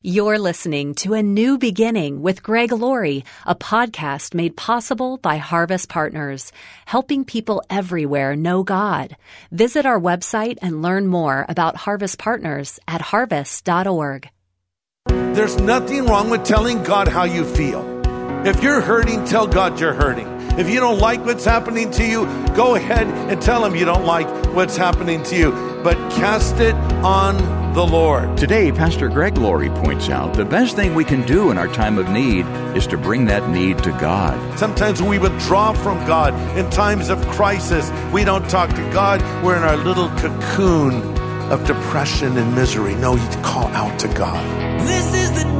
You're listening to A New Beginning with Greg Laurie, a podcast made possible by Harvest Partners, helping people everywhere know God. Visit our website and learn more about Harvest Partners at harvest.org. There's nothing wrong with telling God how you feel. If you're hurting, tell God you're hurting. If you don't like what's happening to you, go ahead and tell Him you don't like what's happening to you. But cast it on the Lord. Today, Pastor Greg Laurie points out the best thing we can do in our time of need is to bring that need to God. Sometimes we withdraw from God in times of crisis. We don't talk to God. We're in our little cocoon of depression and misery. No, you call out to God. This is the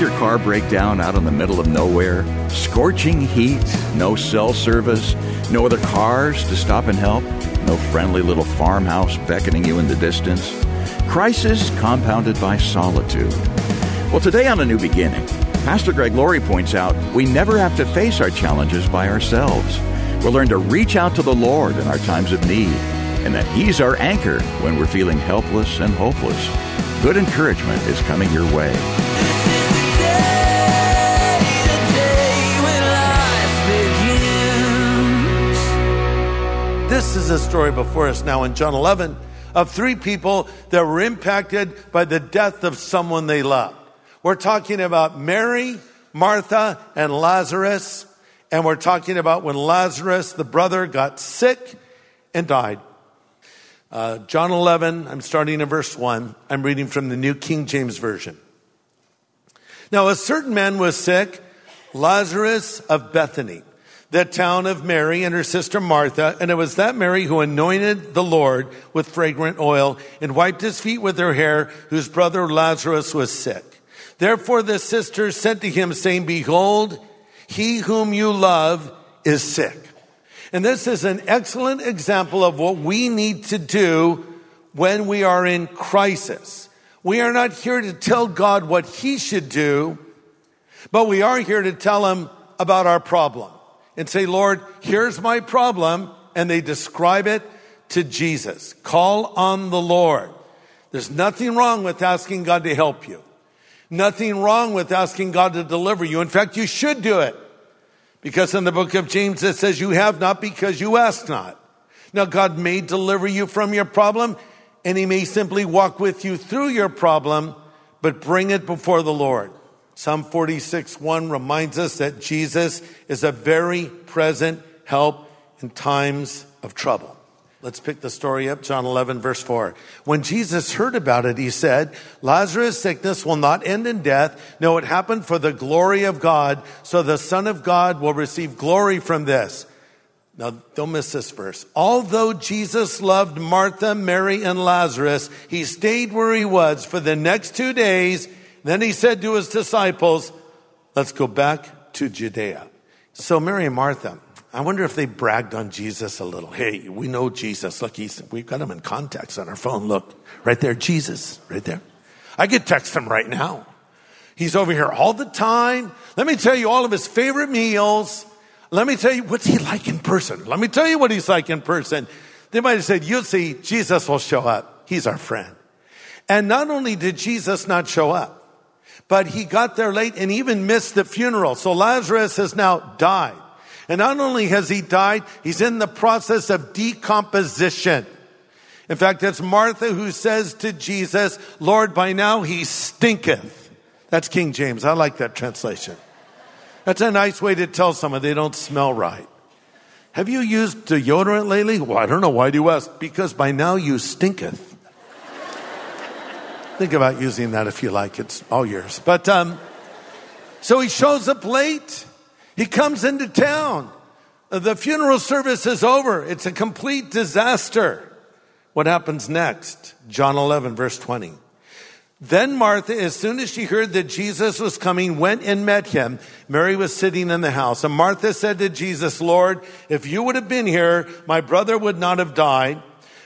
your car break down out in the middle of nowhere? Scorching heat, no cell service, no other cars to stop and help, no friendly little farmhouse beckoning you in the distance? Crisis compounded by solitude. Well, today on A New Beginning, Pastor Greg Laurie points out we never have to face our challenges by ourselves. We'll learn to reach out to the Lord in our times of need, and that He's our anchor when we're feeling helpless and hopeless. Good encouragement is coming your way. This is a story before us now in John 11 of three people that were impacted by the death of someone they loved. We're talking about Mary, Martha, and Lazarus. And we're talking about when Lazarus, the brother, got sick and died. Uh, John 11, I'm starting in verse 1. I'm reading from the New King James Version. Now, a certain man was sick, Lazarus of Bethany, the town of Mary and her sister Martha. And it was that Mary who anointed the Lord with fragrant oil and wiped his feet with her hair, whose brother Lazarus was sick. Therefore the sisters sent to him, saying, Behold, he whom you love is sick. And this is an excellent example of what we need to do when we are in crisis. We are not here to tell God what he should do, but we are here to tell him about our problem and say, Lord, here's my problem. And they describe it to Jesus. Call on the Lord. There's nothing wrong with asking God to help you. Nothing wrong with asking God to deliver you. In fact, you should do it. Because in the book of James it says you have not because you ask not. Now God may deliver you from your problem and he may simply walk with you through your problem, but bring it before the Lord. Psalm 46, 1 reminds us that Jesus is a very present help in times of trouble. Let's pick the story up, John 11, verse 4. When Jesus heard about it, he said, Lazarus' sickness will not end in death. No, it happened for the glory of God, so the Son of God will receive glory from this. Now, don't miss this verse. Although Jesus loved Martha, Mary, and Lazarus, he stayed where he was for the next two days. Then he said to his disciples, Let's go back to Judea. So, Mary and Martha, I wonder if they bragged on Jesus a little. Hey, we know Jesus. Look, he's, we've got him in contacts on our phone. Look, right there, Jesus, right there. I could text him right now. He's over here all the time. Let me tell you all of his favorite meals. Let me tell you what's he like in person. Let me tell you what he's like in person. They might have said, you'll see, Jesus will show up. He's our friend. And not only did Jesus not show up, but he got there late and even missed the funeral. So Lazarus has now died. And not only has he died, he's in the process of decomposition. In fact, it's Martha who says to Jesus, Lord, by now he stinketh. That's King James. I like that translation. That's a nice way to tell someone they don't smell right. Have you used deodorant lately? Well, I don't know. Why do you ask? Because by now you stinketh. Think about using that if you like. It's all yours. But, um, so he shows up late. He comes into town. The funeral service is over. It's a complete disaster. What happens next? John 11, verse 20. Then Martha, as soon as she heard that Jesus was coming, went and met him. Mary was sitting in the house. And Martha said to Jesus, Lord, if you would have been here, my brother would not have died.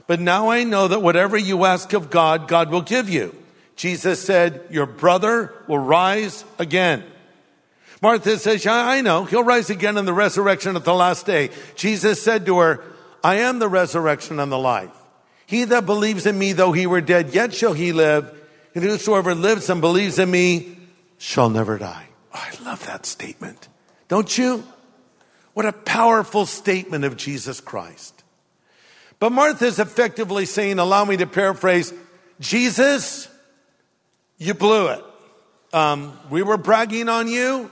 But now I know that whatever you ask of God, God will give you. Jesus said, your brother will rise again. Martha says, yeah, I know. He'll rise again in the resurrection at the last day. Jesus said to her, I am the resurrection and the life. He that believes in me, though he were dead, yet shall he live. And whosoever lives and believes in me shall never die. Oh, I love that statement. Don't you? What a powerful statement of Jesus Christ. But Martha is effectively saying, allow me to paraphrase, Jesus, you blew it. Um, we were bragging on you.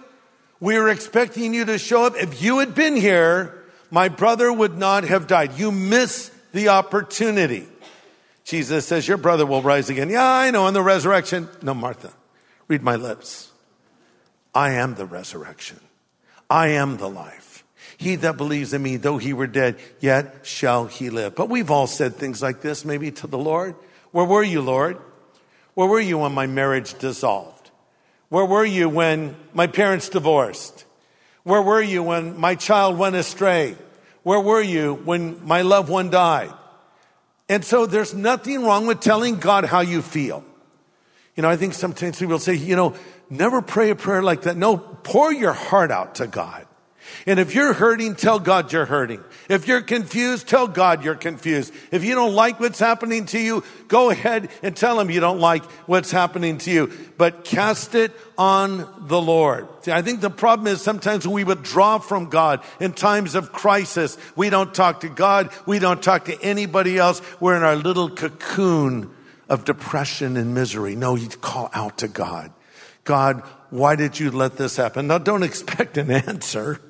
We were expecting you to show up. If you had been here, my brother would not have died. You missed the opportunity. Jesus says, Your brother will rise again. Yeah, I know, in the resurrection. No, Martha, read my lips. I am the resurrection. I am the life. He that believes in me, though he were dead, yet shall he live. But we've all said things like this, maybe to the Lord. Where were you, Lord? Where were you when my marriage dissolved? Where were you when my parents divorced? Where were you when my child went astray? Where were you when my loved one died? And so there's nothing wrong with telling God how you feel. You know, I think sometimes people say, you know, never pray a prayer like that. No, pour your heart out to God. And if you're hurting, tell God you're hurting. If you're confused, tell God you're confused. If you don't like what's happening to you, go ahead and tell him you don't like what's happening to you. But cast it on the Lord. See, I think the problem is sometimes we withdraw from God in times of crisis. We don't talk to God. We don't talk to anybody else. We're in our little cocoon of depression and misery. No, you call out to God. God, why did you let this happen? Now don't expect an answer.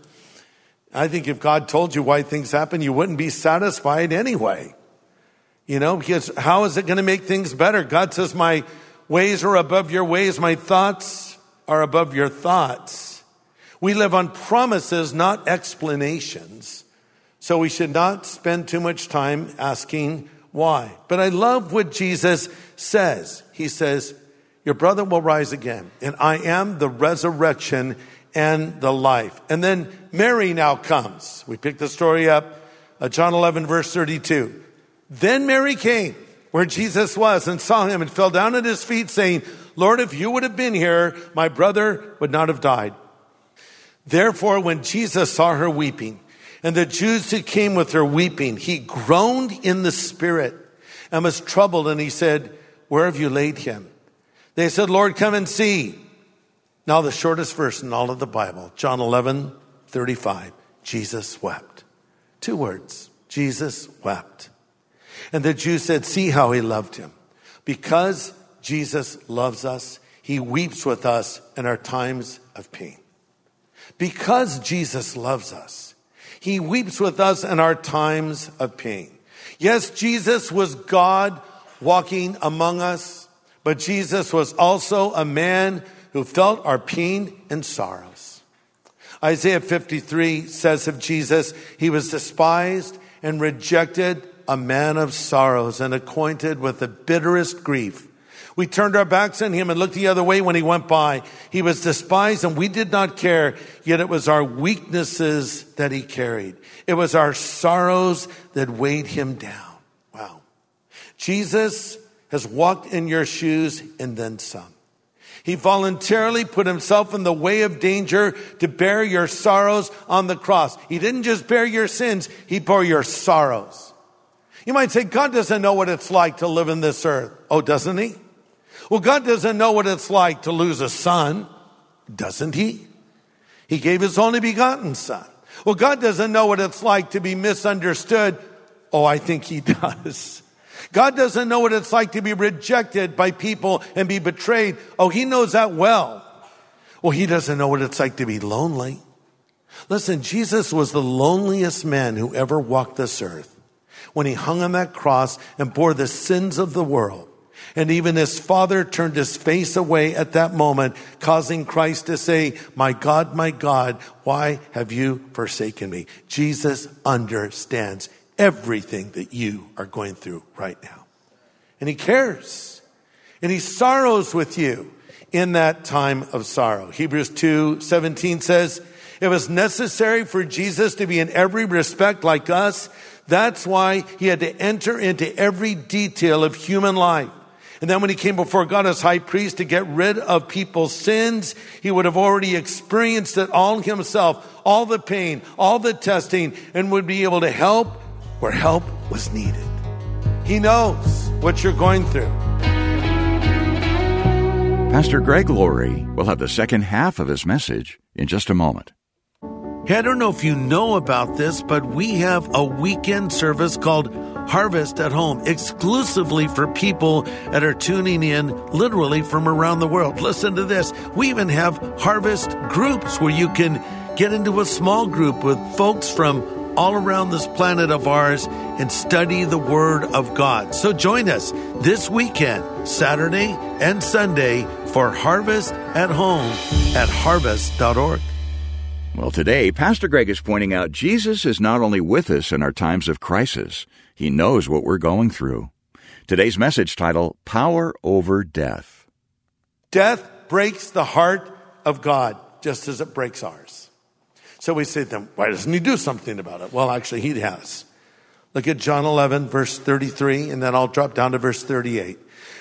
I think if God told you why things happen, you wouldn't be satisfied anyway. You know, because how is it going to make things better? God says, my ways are above your ways. My thoughts are above your thoughts. We live on promises, not explanations. So we should not spend too much time asking why. But I love what Jesus says. He says, your brother will rise again and I am the resurrection and the life. And then Mary now comes. We pick the story up, uh, John 11, verse 32. Then Mary came where Jesus was and saw him and fell down at his feet, saying, Lord, if you would have been here, my brother would not have died. Therefore, when Jesus saw her weeping, and the Jews who came with her weeping, he groaned in the spirit and was troubled, and he said, Where have you laid him? They said, Lord, come and see. Now, the shortest verse in all of the Bible, John 11, 35, Jesus wept. Two words, Jesus wept. And the Jews said, see how he loved him. Because Jesus loves us, he weeps with us in our times of pain. Because Jesus loves us, he weeps with us in our times of pain. Yes, Jesus was God walking among us, but Jesus was also a man who felt our pain and sorrows. Isaiah 53 says of Jesus, he was despised and rejected, a man of sorrows and acquainted with the bitterest grief. We turned our backs on him and looked the other way when he went by. He was despised and we did not care, yet it was our weaknesses that he carried. It was our sorrows that weighed him down. Wow. Jesus has walked in your shoes and then some. He voluntarily put himself in the way of danger to bear your sorrows on the cross. He didn't just bear your sins, he bore your sorrows. You might say, God doesn't know what it's like to live in this earth. Oh, doesn't he? Well, God doesn't know what it's like to lose a son, doesn't he? He gave his only begotten son. Well, God doesn't know what it's like to be misunderstood. Oh, I think he does. God doesn't know what it's like to be rejected by people and be betrayed. Oh, he knows that well. Well, he doesn't know what it's like to be lonely. Listen, Jesus was the loneliest man who ever walked this earth when he hung on that cross and bore the sins of the world. And even his father turned his face away at that moment, causing Christ to say, my God, my God, why have you forsaken me? Jesus understands everything that you are going through right now. And he cares. And he sorrows with you in that time of sorrow. Hebrews 2 17 says, It was necessary for Jesus to be in every respect like us. That's why he had to enter into every detail of human life. And then when he came before God as high priest to get rid of people's sins, he would have already experienced it all himself, all the pain, all the testing, and would be able to help where help was needed. He knows what you're going through. Pastor Greg Laurie will have the second half of his message in just a moment. Hey, I don't know if you know about this, but we have a weekend service called Harvest at Home exclusively for people that are tuning in literally from around the world. Listen to this. We even have harvest groups where you can get into a small group with folks from all around this planet of ours and study the Word of God. So join us this weekend, Saturday and Sunday, for Harvest at Home at harvest.org. Well, today, Pastor Greg is pointing out Jesus is not only with us in our times of crisis, he knows what we're going through. Today's message title Power Over Death. Death breaks the heart of God just as it breaks ours. So we say to them, why doesn't he do something about it? Well, actually, he has. Look at John 11, verse 33, and then I'll drop down to verse 38.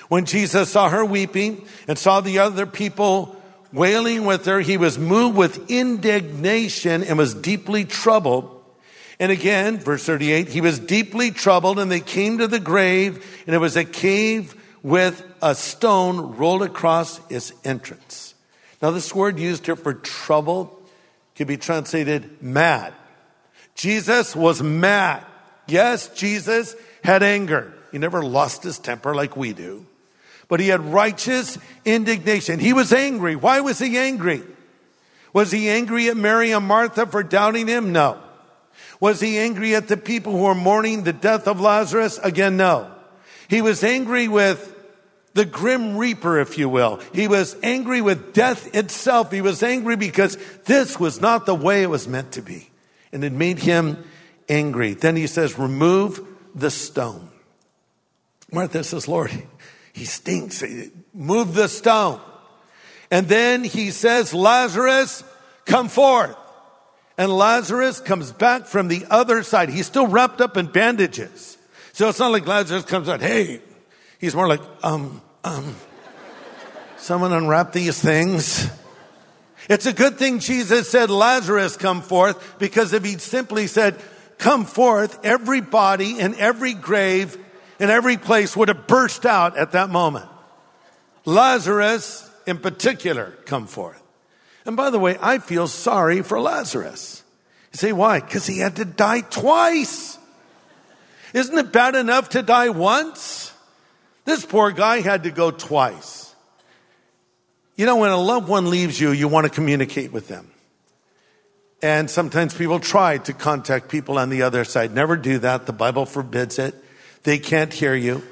When Jesus saw her weeping and saw the other people wailing with her, he was moved with indignation and was deeply troubled. And again, verse 38, he was deeply troubled and they came to the grave and it was a cave with a stone rolled across its entrance. Now this word used here for trouble could be translated mad. Jesus was mad. Yes, Jesus had anger. He never lost his temper like we do but he had righteous indignation. He was angry. Why was he angry? Was he angry at Mary and Martha for doubting him? No. Was he angry at the people who were mourning the death of Lazarus? Again, no. He was angry with the grim reaper, if you will. He was angry with death itself. He was angry because this was not the way it was meant to be. And it made him angry. Then he says, remove the stone. Martha says, Lord, he stinks. Move the stone. And then he says, Lazarus, come forth. And Lazarus comes back from the other side. He's still wrapped up in bandages. So it's not like Lazarus comes out, hey. He's more like, um, um, someone unwrap these things. It's a good thing Jesus said, Lazarus, come forth, because if he'd simply said, come forth, every body and every grave in every place would have burst out at that moment. Lazarus, in particular, come forth. And by the way, I feel sorry for Lazarus. You say, why? Because he had to die twice. Isn't it bad enough to die once? This poor guy had to go twice. You know, when a loved one leaves you, you want to communicate with them. And sometimes people try to contact people on the other side. Never do that. The Bible forbids it. They can't hear you.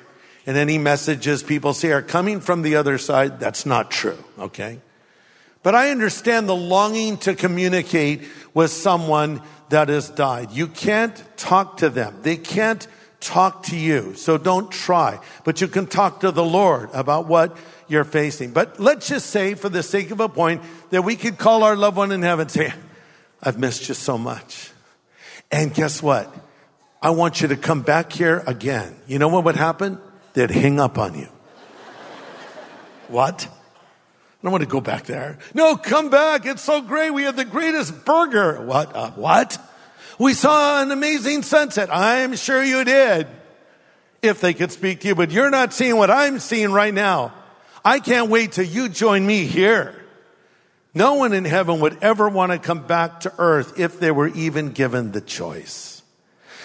And any messages people say are coming from the other side, that's not true, okay? But I understand the longing to communicate with someone that has died. You can't talk to them. They can't talk to you. So don't try. But you can talk to the Lord about what you're facing. But let's just say, for the sake of a point, that we could call our loved one in heaven and say, I've missed you so much. And guess what? I want you to come back here again. You know what would happen? They'd hang up on you. what? I don't want to go back there. No, come back. It's so great. We had the greatest burger. What? Uh, what? We saw an amazing sunset. I'm sure you did. If they could speak to you, but you're not seeing what I'm seeing right now. I can't wait till you join me here. No one in heaven would ever want to come back to earth if they were even given the choice.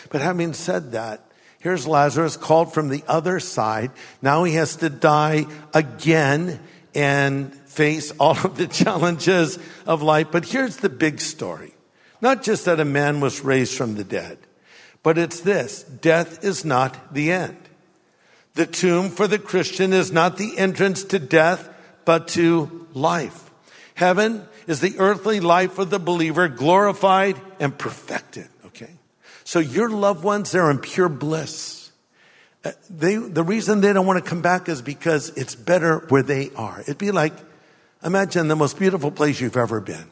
But having said that, here's Lazarus called from the other side. Now he has to die again and face all of the challenges of life. But here's the big story. Not just that a man was raised from the dead, but it's this. Death is not the end. The tomb for the Christian is not the entrance to death, but to life. Heaven is the earthly life of the believer glorified and perfected. Okay. So your loved ones, they're in pure bliss. Uh, They, the reason they don't want to come back is because it's better where they are. It'd be like, imagine the most beautiful place you've ever been.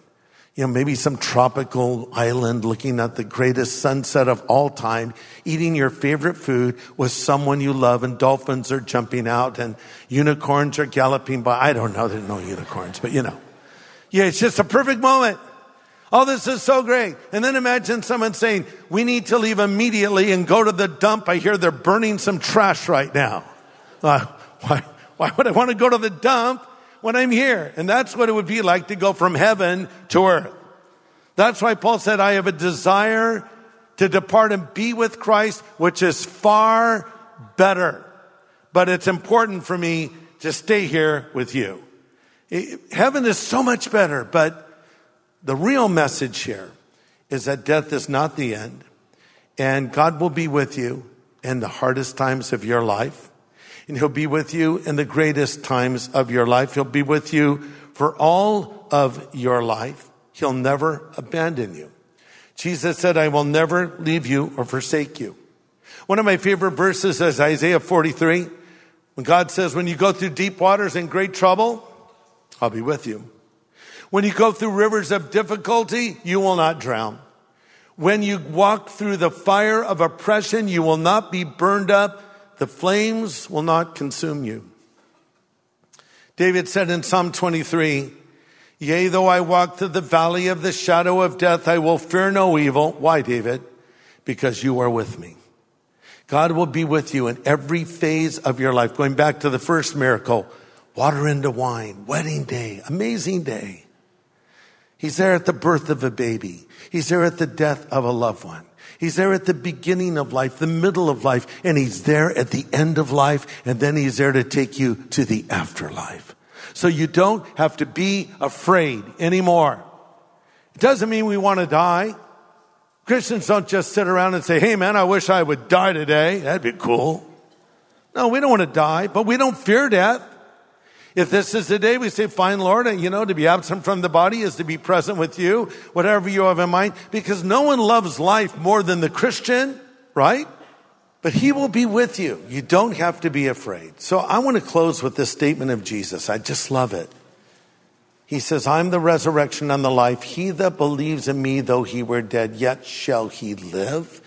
You know, maybe some tropical island looking at the greatest sunset of all time, eating your favorite food with someone you love and dolphins are jumping out and unicorns are galloping by. I don't know. There's no unicorns, but you know. Yeah, it's just a perfect moment. Oh, this is so great. And then imagine someone saying, we need to leave immediately and go to the dump. I hear they're burning some trash right now. Uh, why, why would I want to go to the dump when I'm here? And that's what it would be like to go from heaven to earth. That's why Paul said, I have a desire to depart and be with Christ, which is far better. But it's important for me to stay here with you. Heaven is so much better, but the real message here is that death is not the end, and God will be with you in the hardest times of your life, and He'll be with you in the greatest times of your life. He'll be with you for all of your life. He'll never abandon you. Jesus said, I will never leave you or forsake you. One of my favorite verses is Isaiah 43, when God says, When you go through deep waters and great trouble, I'll be with you. When you go through rivers of difficulty, you will not drown. When you walk through the fire of oppression, you will not be burned up. The flames will not consume you. David said in Psalm 23, Yea, though I walk through the valley of the shadow of death, I will fear no evil. Why, David? Because you are with me. God will be with you in every phase of your life. Going back to the first miracle, water into wine, wedding day, amazing day. He's there at the birth of a baby. He's there at the death of a loved one. He's there at the beginning of life, the middle of life, and he's there at the end of life, and then he's there to take you to the afterlife. So you don't have to be afraid anymore. It doesn't mean we want to die. Christians don't just sit around and say, hey man, I wish I would die today. That'd be cool. No, we don't want to die, but we don't fear death. If this is the day we say, fine, Lord, you know, to be absent from the body is to be present with you, whatever you have in mind, because no one loves life more than the Christian, right? But he will be with you. You don't have to be afraid. So I want to close with this statement of Jesus. I just love it. He says, I'm the resurrection and the life. He that believes in me, though he were dead, yet shall he live.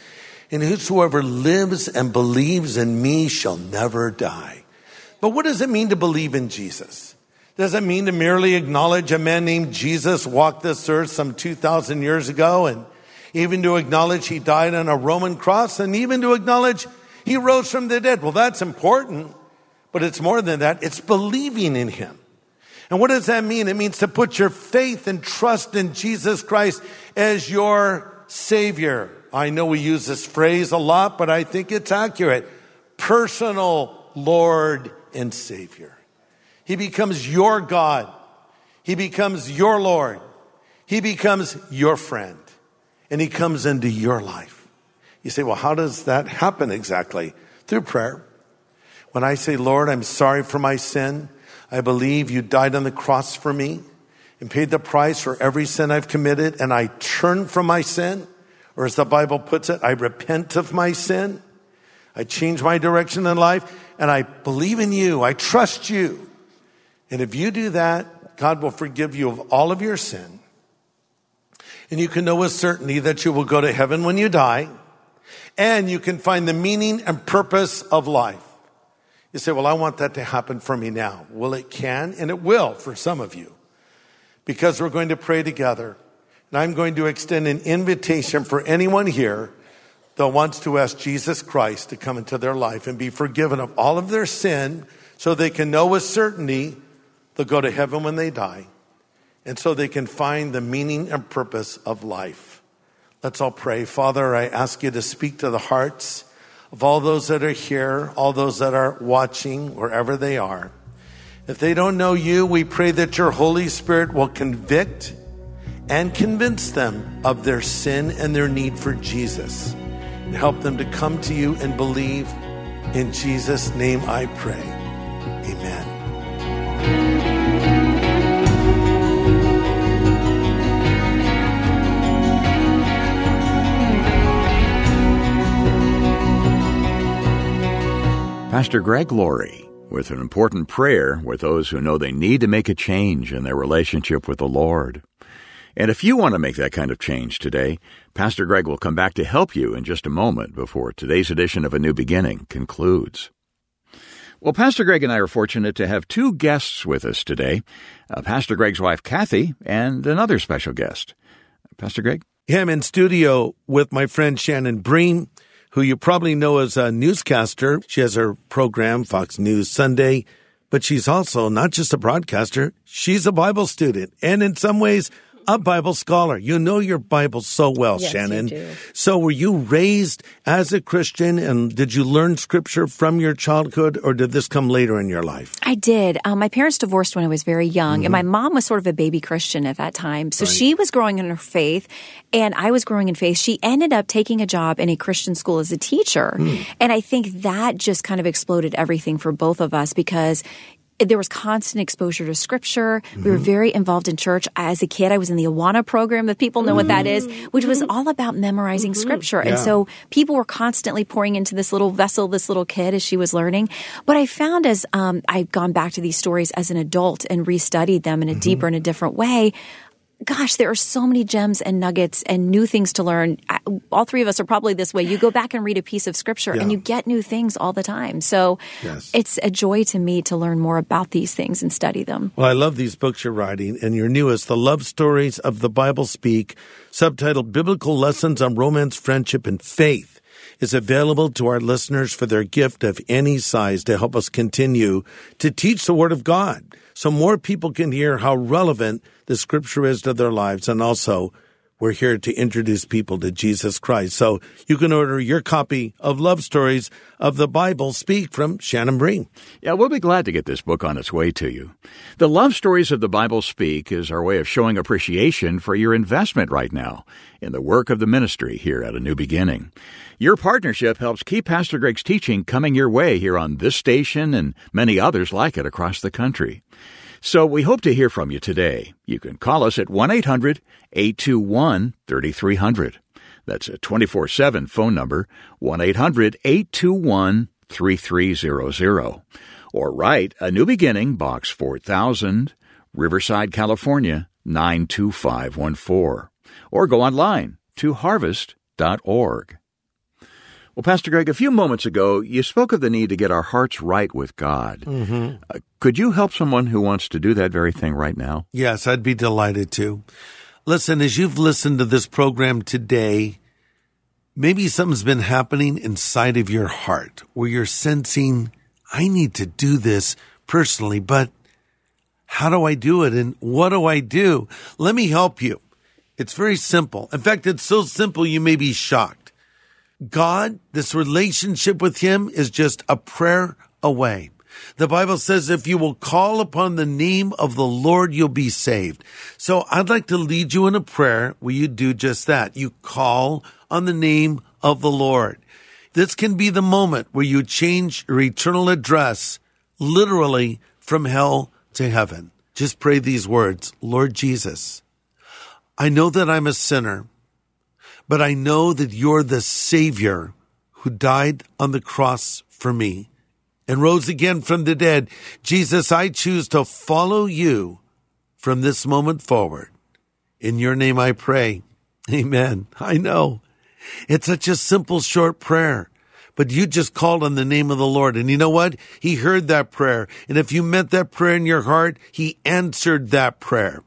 And whosoever lives and believes in me shall never die. But what does it mean to believe in Jesus? Does it mean to merely acknowledge a man named Jesus walked this earth some 2,000 years ago and even to acknowledge he died on a Roman cross and even to acknowledge he rose from the dead? Well, that's important, but it's more than that. It's believing in him. And what does that mean? It means to put your faith and trust in Jesus Christ as your Savior. I know we use this phrase a lot, but I think it's accurate. Personal Lord and Savior. He becomes your God. He becomes your Lord. He becomes your friend. And He comes into your life. You say, well, how does that happen exactly? Through prayer. When I say, Lord, I'm sorry for my sin. I believe you died on the cross for me and paid the price for every sin I've committed, and I turn from my sin. Or as the Bible puts it, I repent of my sin. I change my direction in life, and I believe in you. I trust you. And if you do that, God will forgive you of all of your sin. And you can know with certainty that you will go to heaven when you die, and you can find the meaning and purpose of life. You say, well, I want that to happen for me now. Well, it can, and it will for some of you. Because we're going to pray together. And I'm going to extend an invitation for anyone here that wants to ask Jesus Christ to come into their life and be forgiven of all of their sin so they can know with certainty they'll go to heaven when they die. And so they can find the meaning and purpose of life. Let's all pray. Father, I ask you to speak to the hearts of all those that are here, all those that are watching, wherever they are. If they don't know you, we pray that your Holy Spirit will convict and convince them of their sin and their need for Jesus. And help them to come to you and believe. In Jesus' name I pray. Amen. Pastor Greg Laurie with an important prayer with those who know they need to make a change in their relationship with the Lord. And if you want to make that kind of change today, Pastor Greg will come back to help you in just a moment before today's edition of A New Beginning concludes. Well, Pastor Greg and I are fortunate to have two guests with us today uh, Pastor Greg's wife, Kathy, and another special guest. Pastor Greg? Yeah, I'm in studio with my friend Shannon Bream, who you probably know as a newscaster. She has her program, Fox News Sunday, but she's also not just a broadcaster, she's a Bible student. And in some ways, a Bible scholar. You know your Bible so well, Yes, Shannon. do. So were you raised as a Christian and did you learn scripture from your childhood or did this come later in your life? I did. Um, my parents divorced when I was very young, Mm-hmm. and my mom was sort of a baby Christian at that time. So she was growing in her faith, and I was growing in faith. She ended up taking a job in a Christian school as a teacher. Hmm. And I think that just kind of exploded everything for both of us because there was constant exposure to scripture. We Mm-hmm. were very involved in church. As a kid, I was in the Awana program, if people know what that is, which was all about memorizing scripture. And Mm-hmm. Yeah. so people were constantly pouring into this little vessel, this little kid as she was learning. But I found as um, I've gone back to these stories as an adult and restudied them in a Mm-hmm. deeper and a different way, gosh, there are so many gems and nuggets and new things to learn. All three of us are probably this way. You go back and read a piece of scripture and you get new things all the time. So Yes. it's a joy to me to learn more about these things and study them. Well, I love these books you're writing, and your newest, The Love Stories of the Bible Speak, subtitled Biblical Lessons on Romance, Friendship, and Faith, is available to our listeners for their gift of any size to help us continue to teach the Word of God so more people can hear how relevant the Scripture is to their lives and also we're here to introduce people to Jesus Christ. So you can order your copy of Love Stories of the Bible Speak from Shannon Bream. Yeah, we'll be glad to get this book on its way to you. The Love Stories of the Bible Speak is our way of showing appreciation for your investment right now in the work of the ministry here at A New Beginning. Your partnership helps keep Pastor Greg's teaching coming your way here on this station and many others like it across the country. So we hope to hear from you today. You can call us at 1 800 821 3300. That's a 24 7 phone number, 1 800 821 3300. Or write A New Beginning, Box 4000, Riverside, California 92514. Or go online to harvest.org. Well, Pastor Greg, a few moments ago, you spoke of the need to get our hearts right with God. Mm-hmm. Uh, could you help someone who wants to do that very thing right now? Yes, I'd be delighted to. Listen, as you've listened to this program today, maybe something's been happening inside of your heart where you're sensing, I need to do this personally, but how do I do it? And what do I do? Let me help you. It's very simple. In fact, it's so simple you may be shocked. God, this relationship with Him is just a prayer away. The Bible says if you will call upon the name of the Lord, you'll be saved. So I'd like to lead you in a prayer where you do just that. You call on the name of the Lord. This can be the moment where you change your eternal address literally from hell to heaven. Just pray these words. Lord Jesus, I know that I'm a sinner but I know that you're the Savior who died on the cross for me and rose again from the dead. Jesus, I choose to follow you from this moment forward. In your name I pray. Amen. I know. It's such a simple, short prayer. But you just called on the name of the Lord. And you know what? He heard that prayer. And if you meant that prayer in your heart, He answered that prayer.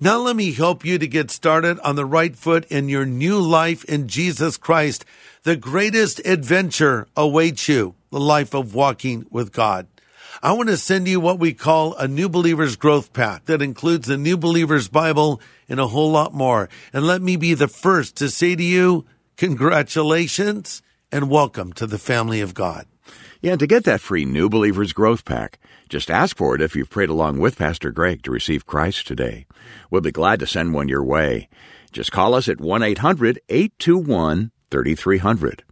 Now let me help you to get started on the right foot in your new life in Jesus Christ. The greatest adventure awaits you, the life of walking with God. I want to send you what we call a New Believer's Growth Path that includes the New Believer's Bible and a whole lot more. And let me be the first to say to you, congratulations and welcome to the family of God. Yeah, to get that free New Believers Growth Pack, just ask for it if you've prayed along with Pastor Greg to receive Christ today. We'll be glad to send one your way. Just call us at 1 800 821 3300.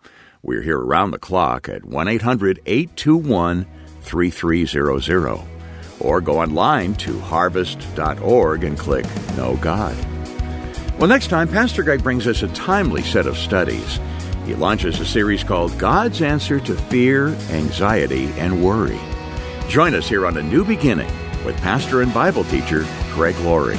We're here around the clock at 1 800 821 3300. Or go online to harvest.org and click Know God. Well, next time, Pastor Greg brings us a timely set of studies. He launches a series called God's Answer to Fear, Anxiety, and Worry. Join us here on A New Beginning with pastor and Bible teacher Greg Laurie.